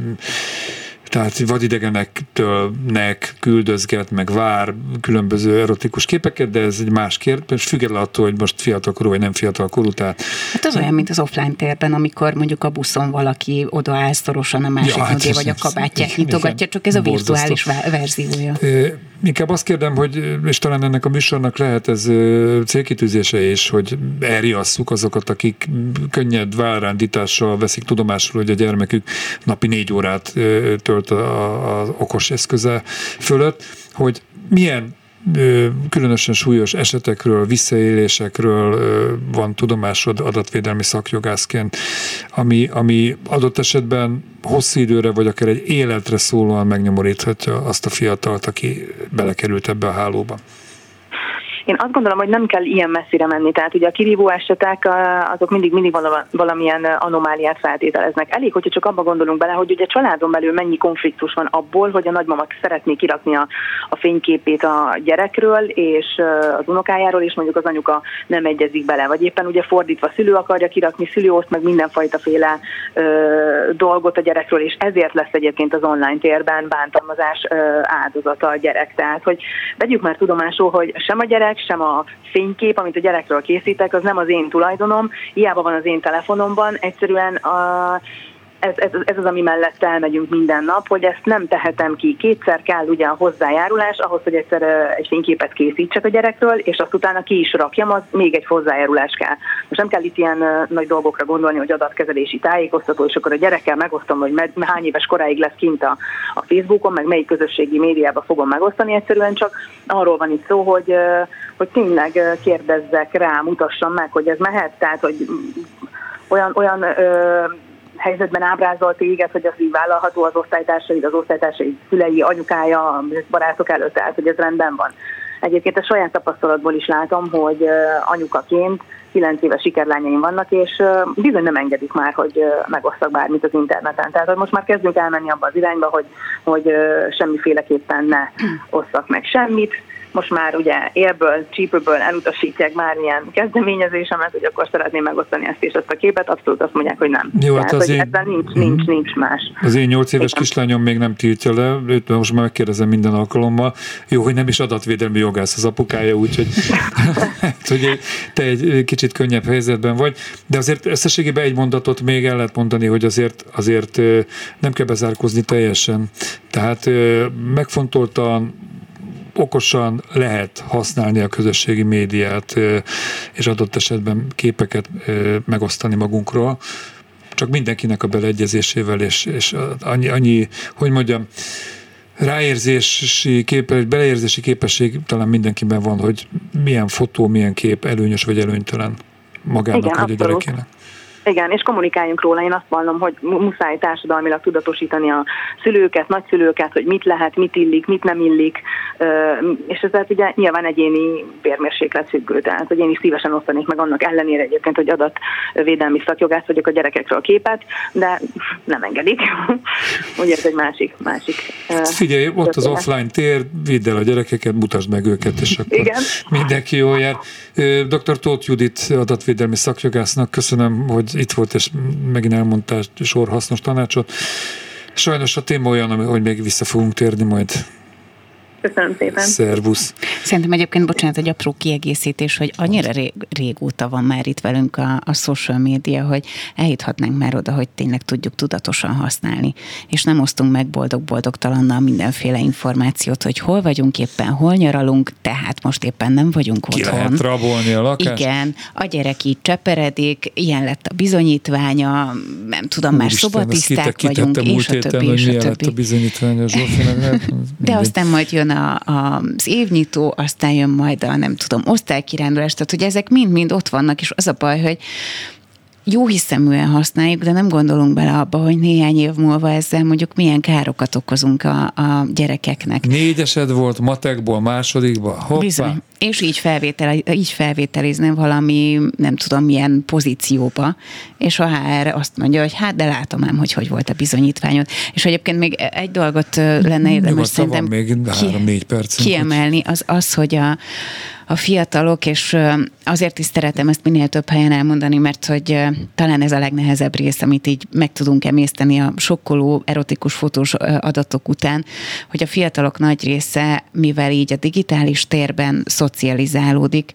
tehát vadidegenektől nek küldözget, meg vár különböző erotikus képeket, de ez egy más kérdés, függetlenül attól, hogy most fiatalkorú vagy nem fiatalkorú. Tehát... Hát az olyan, mint az offline térben, amikor mondjuk a buszon valaki odaáll szorosan a másik ja, hát vagy a kabátját nyitogatja, csak ez a virtuális borzasztó. verziója. É, inkább azt kérdem, hogy, és talán ennek a műsornak lehet ez célkitűzése is, hogy elriasszuk azokat, akik könnyed várándítással veszik tudomásul, hogy a gyermekük napi négy órát tölt az okos eszköze fölött, hogy milyen különösen súlyos esetekről, visszaélésekről van tudomásod adatvédelmi szakjogászként, ami, ami adott esetben hosszú időre, vagy akár egy életre szólóan megnyomoríthatja azt a fiatalt, aki belekerült ebbe a hálóba. Én azt gondolom, hogy nem kell ilyen messzire menni, tehát ugye a kirívó esetek azok mindig, mindig valamilyen anomáliát feltételeznek. Elég, hogyha csak abba gondolunk bele, hogy ugye családon belül mennyi konfliktus van abból, hogy a nagymama szeretné kirakni a, a fényképét a gyerekről és az unokájáról, és mondjuk az anyuka nem egyezik bele, vagy éppen ugye fordítva szülő akarja kirakni, szülő oszt meg mindenfajta féle ö, dolgot a gyerekről, és ezért lesz egyébként az online térben bántalmazás ö, áldozata a gyerek. Tehát, hogy vegyük már tudomásul, hogy sem a gyerek, sem a fénykép, amit a gyerekről készítek, az nem az én tulajdonom, hiába van az én telefonomban, egyszerűen a, ez, ez, ez az, ami mellett elmegyünk minden nap, hogy ezt nem tehetem ki. Kétszer kell ugye a hozzájárulás ahhoz, hogy egyszer egy fényképet készítsek a gyerekről, és azt utána ki is rakjam, az még egy hozzájárulás kell. Most nem kell itt ilyen nagy dolgokra gondolni, hogy adatkezelési tájékoztató, és akkor a gyerekkel megosztom, hogy med, hány éves koráig lesz kint a, a Facebookon, meg melyik közösségi médiába fogom megosztani, egyszerűen csak arról van itt szó, hogy, hogy tényleg kérdezzek rá, mutassam meg, hogy ez mehet, tehát hogy olyan, olyan ö, helyzetben ábrázol téged, hogy az így vállalható az osztálytársaid, az osztálytársaid szülei, anyukája, barátok előtt, tehát hogy ez rendben van. Egyébként a saját tapasztalatból is látom, hogy anyukaként 9 éves sikerlányaim vannak, és bizony nem engedik már, hogy megosztak bármit az interneten. Tehát hogy most már kezdünk elmenni abba az irányba, hogy, hogy semmiféleképpen ne osszak meg semmit, most már ugye élből, csípőből elutasítják bármilyen kezdeményezésemet, hogy akkor szeretném megosztani ezt és ezt a képet, abszolút azt mondják, hogy nem. Jó, hát Tehát, az hogy én... nincs, nincs, mhm. nincs más. Az én nyolc éves Igen. kislányom még nem tiltja le, őt most már megkérdezem minden alkalommal. Jó, hogy nem is adatvédelmi jogász az apukája, úgyhogy *laughs* hogy te egy kicsit könnyebb helyzetben vagy, de azért összességében egy mondatot még el lehet mondani, hogy azért, azért nem kell bezárkozni teljesen. Tehát megfontoltan okosan lehet használni a közösségi médiát, és adott esetben képeket megosztani magunkról, csak mindenkinek a beleegyezésével, és, és annyi, annyi, hogy mondjam, ráérzési képes, beleérzési képesség talán mindenkiben van, hogy milyen fotó, milyen kép előnyös vagy előnytelen magának Igen, vagy a gyerekének. Igen, és kommunikáljunk róla. Én azt vallom, hogy muszáj társadalmilag tudatosítani a szülőket, nagyszülőket, hogy mit lehet, mit illik, mit nem illik, és ez hát ugye nyilván egyéni bérmérséklet függő, tehát hogy én is szívesen osztanék meg annak ellenére egyébként, hogy adatvédelmi szakjogász vagyok a gyerekekről képet, de nem engedik. *laughs* ugye ez egy másik, másik. Figyelj, ott az offline tér, vidd el a gyerekeket, mutasd meg őket, és akkor Igen. mindenki jól jár. Dr. Tóth Judit adatvédelmi szakjogásznak köszönöm, hogy itt volt, és megint elmondtál sor hasznos tanácsot. Sajnos a téma olyan, hogy még vissza fogunk térni majd Köszönöm szépen. Szervusz. Szerintem egyébként, bocsánat, egy apró kiegészítés, hogy annyira rég, régóta van már itt velünk a, a social media, hogy eljuthatnánk már oda, hogy tényleg tudjuk tudatosan használni, és nem osztunk meg boldog-boldogtalannal mindenféle információt, hogy hol vagyunk éppen, hol nyaralunk, tehát most éppen nem vagyunk Ki otthon. lehet rabolni a lakást? Igen, a gyerek így cseperedik, ilyen lett a bizonyítványa, nem tudom, már szobatiszták vagyunk, és a többi, és a többi. a bizonyítványa Zsófinak? De aztán majd jön a, a, az évnyitó, aztán jön majd a nem tudom, osztálykirándulás, tehát hogy ezek mind-mind ott vannak, és az a baj, hogy jó hiszeműen használjuk, de nem gondolunk bele abba, hogy néhány év múlva ezzel mondjuk milyen károkat okozunk a, a gyerekeknek. Négyesed volt matekból másodikba? Hoppá. Bizony. És így, felvétel, így felvételiznem valami, nem tudom milyen pozícióba, és a HR azt mondja, hogy hát de látom ám, hogy hogy volt a bizonyítványod. És egyébként még egy dolgot lenne érdemes szerintem még három-négy perc. kiemelni, az az, hogy a, a fiatalok, és azért is szeretem ezt minél több helyen elmondani, mert hogy talán ez a legnehezebb rész, amit így meg tudunk emészteni a sokkoló, erotikus fotós adatok után, hogy a fiatalok nagy része, mivel így a digitális térben szocializálódik,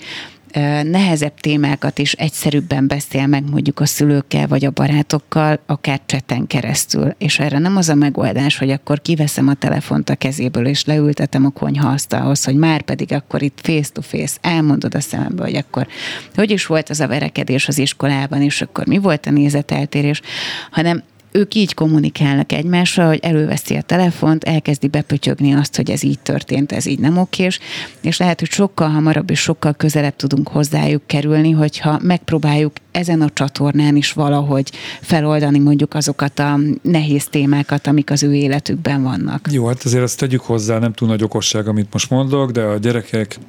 nehezebb témákat is egyszerűbben beszél meg mondjuk a szülőkkel vagy a barátokkal, akár cseten keresztül. És erre nem az a megoldás, hogy akkor kiveszem a telefont a kezéből, és leültetem a konyhaasztalhoz, hogy már pedig akkor itt face-to-face elmondod a szemembe, hogy akkor hogy is volt az a verekedés az iskolában, és akkor mi volt a nézeteltérés, hanem ők így kommunikálnak egymással, hogy előveszi a telefont, elkezdi bepötyögni azt, hogy ez így történt, ez így nem okés, és lehet, hogy sokkal hamarabb és sokkal közelebb tudunk hozzájuk kerülni, hogyha megpróbáljuk ezen a csatornán is valahogy feloldani mondjuk azokat a nehéz témákat, amik az ő életükben vannak. Jó, hát azért azt tegyük hozzá, nem túl nagy okosság, amit most mondok, de a gyerekek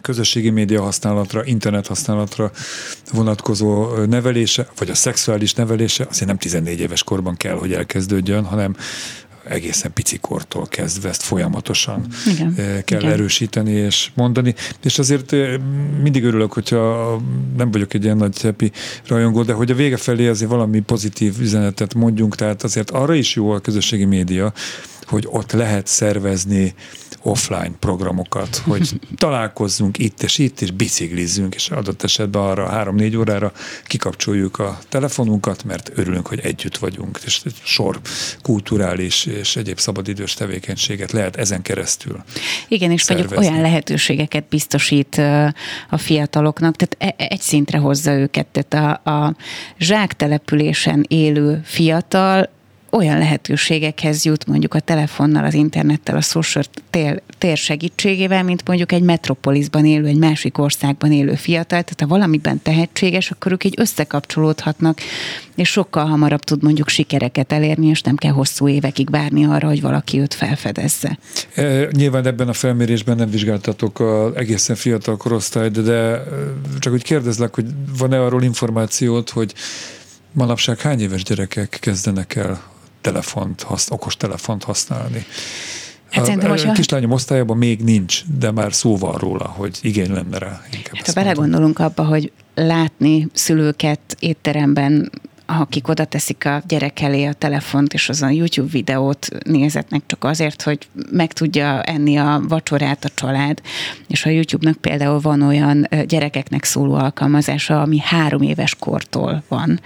közösségi média használatra, internet használatra vonatkozó nevelése, vagy a szexuális nevelése azért nem 14 éves korban kell, hogy elkezdődjön, hanem egészen picikortól kezdve ezt folyamatosan Igen. kell Igen. erősíteni és mondani. És azért mindig örülök, hogyha nem vagyok egy ilyen nagy happy rajongó, de hogy a vége felé azért valami pozitív üzenetet mondjunk, tehát azért arra is jó a közösségi média, hogy ott lehet szervezni offline programokat, hogy *laughs* találkozzunk itt és itt, és biciklizzünk, és adott esetben arra három-négy órára kikapcsoljuk a telefonunkat, mert örülünk, hogy együtt vagyunk, és sor kulturális és egyéb szabadidős tevékenységet lehet ezen keresztül Igen, és szervezni. mondjuk olyan lehetőségeket biztosít a fiataloknak, tehát e, egy szintre hozza őket, tehát a, a zsáktelepülésen élő fiatal olyan lehetőségekhez jut mondjuk a telefonnal, az internettel, a social tér, tér segítségével, mint mondjuk egy metropolisban élő, egy másik országban élő fiatal. Tehát ha valamiben tehetséges, akkor ők így összekapcsolódhatnak, és sokkal hamarabb tud mondjuk sikereket elérni, és nem kell hosszú évekig várni arra, hogy valaki őt felfedezze. E, nyilván ebben a felmérésben nem vizsgáltatok a egészen fiatal korosztályt, de csak úgy kérdezlek, hogy van-e arról információt, hogy manapság hány éves gyerekek kezdenek el telefont, hasz, okos telefont használni. Hát a, a kislányom osztályában még nincs, de már szó van róla, hogy igény lenne rá. Hát, ha belegondolunk abba, hogy látni szülőket étteremben akik oda teszik a gyerek elé a telefont, és azon YouTube videót nézetnek csak azért, hogy meg tudja enni a vacsorát a család. És a YouTube-nak például van olyan gyerekeknek szóló alkalmazása, ami három éves kortól van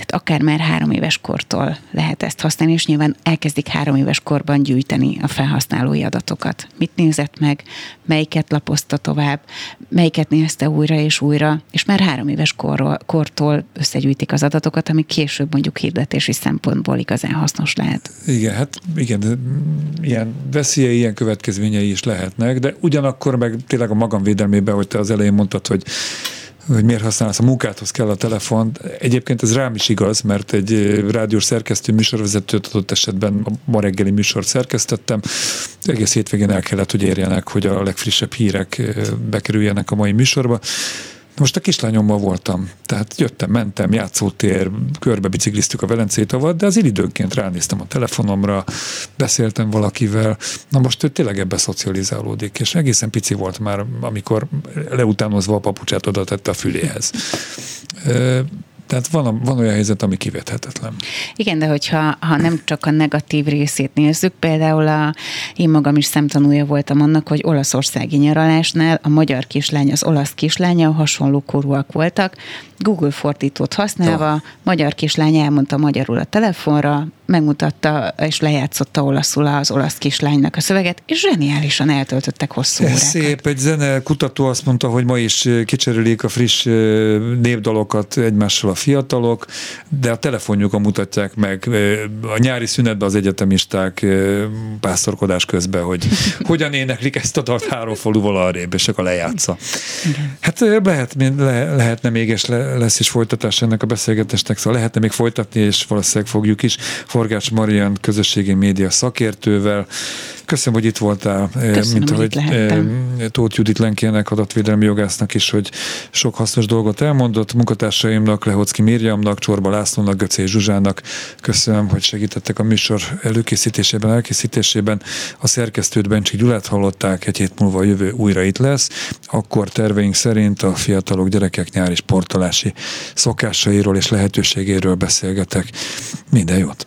tehát akár már három éves kortól lehet ezt használni, és nyilván elkezdik három éves korban gyűjteni a felhasználói adatokat. Mit nézett meg, melyiket lapozta tovább, melyiket nézte újra és újra, és már három éves korról, kortól összegyűjtik az adatokat, ami később mondjuk hirdetési szempontból igazán hasznos lehet. Igen, hát igen, ilyen veszélyei, ilyen következményei is lehetnek, de ugyanakkor meg tényleg a magam védelmében, hogy te az elején mondtad, hogy hogy miért használsz a munkádhoz kell a telefon. Egyébként ez rám is igaz, mert egy rádiós szerkesztő műsorvezetőt adott esetben a ma reggeli műsort szerkesztettem. Egész hétvégén el kellett, hogy érjenek, hogy a legfrissebb hírek bekerüljenek a mai műsorba. Most a kislányommal voltam, tehát jöttem, mentem, játszótér, körbe bicikliztük a Velencei tavat, de az időnként ránéztem a telefonomra, beszéltem valakivel, na most ő tényleg ebbe szocializálódik, és egészen pici volt már, amikor leutánozva a papucsát oda tette a füléhez. Tehát van, van olyan helyzet, ami kivethetetlen. Igen, de hogyha ha nem csak a negatív részét nézzük, például a, én magam is szemtanúja voltam annak, hogy olaszországi nyaralásnál a magyar kislány, az olasz kislánya hasonló korúak voltak, Google fordítót használva, ja. magyar kislány elmondta magyarul a telefonra, megmutatta és lejátszotta olaszul az olasz kislánynak a szöveget, és zseniálisan eltöltöttek hosszú órákat. Szép, egy zene kutató azt mondta, hogy ma is kicserélik a friss népdalokat egymással a fiatalok, de a telefonjukon mutatják meg a nyári szünetben az egyetemisták pásztorkodás közben, hogy *laughs* hogyan éneklik ezt a dalt három faluval arrébb, és akkor lejátsza. Igen. Hát lehet, le, lehetne még, és le, lesz is folytatás ennek a beszélgetésnek, szóval lehetne még folytatni, és valószínűleg fogjuk is. Forgács Marian közösségi média szakértővel. Köszönöm, hogy itt voltál, Köszönöm, mint ahogy eh, Tóth Judit Lenkének, adatvédelmi jogásznak is, hogy sok hasznos dolgot elmondott. Munkatársaimnak, Lehocki Mirjamnak, Csorba Lászlónak, Göcé Zsuzsának köszönöm, hogy segítettek a műsor előkészítésében, elkészítésében. A szerkesztőt Bencsi Gyulát hallották, egy hét múlva a jövő újra itt lesz. Akkor terveink szerint a fiatalok, gyerekek nyári sportolási szokásairól és lehetőségéről beszélgetek. Minden jót!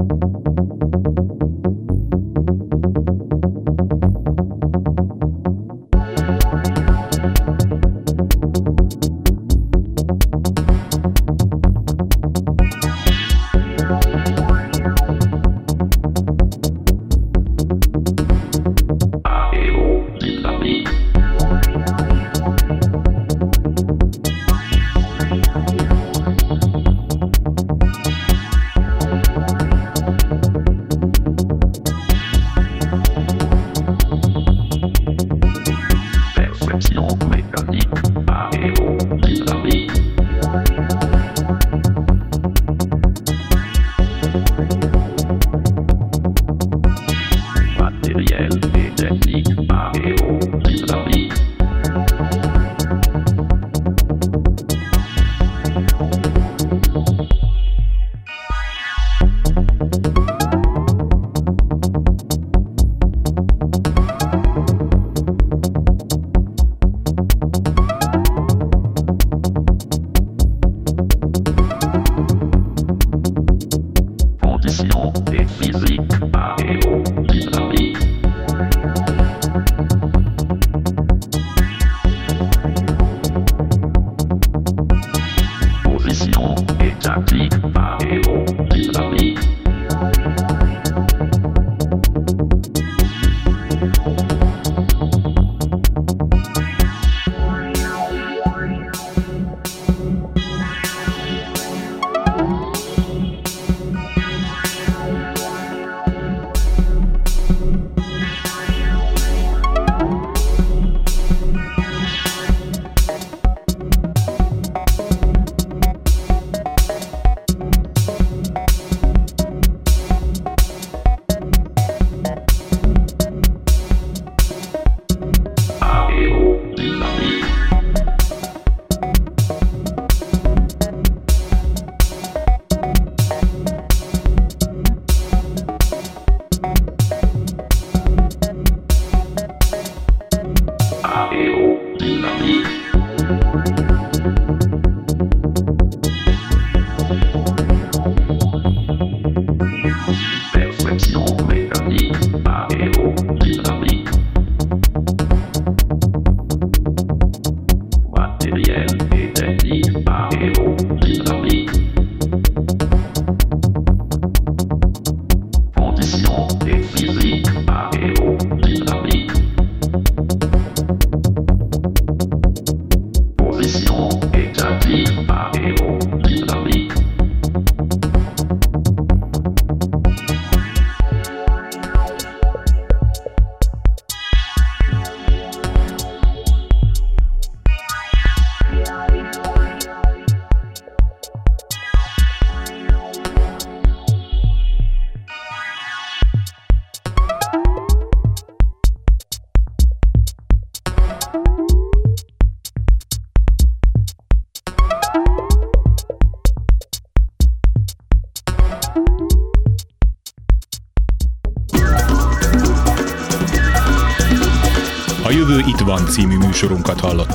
műsorunkat hallották.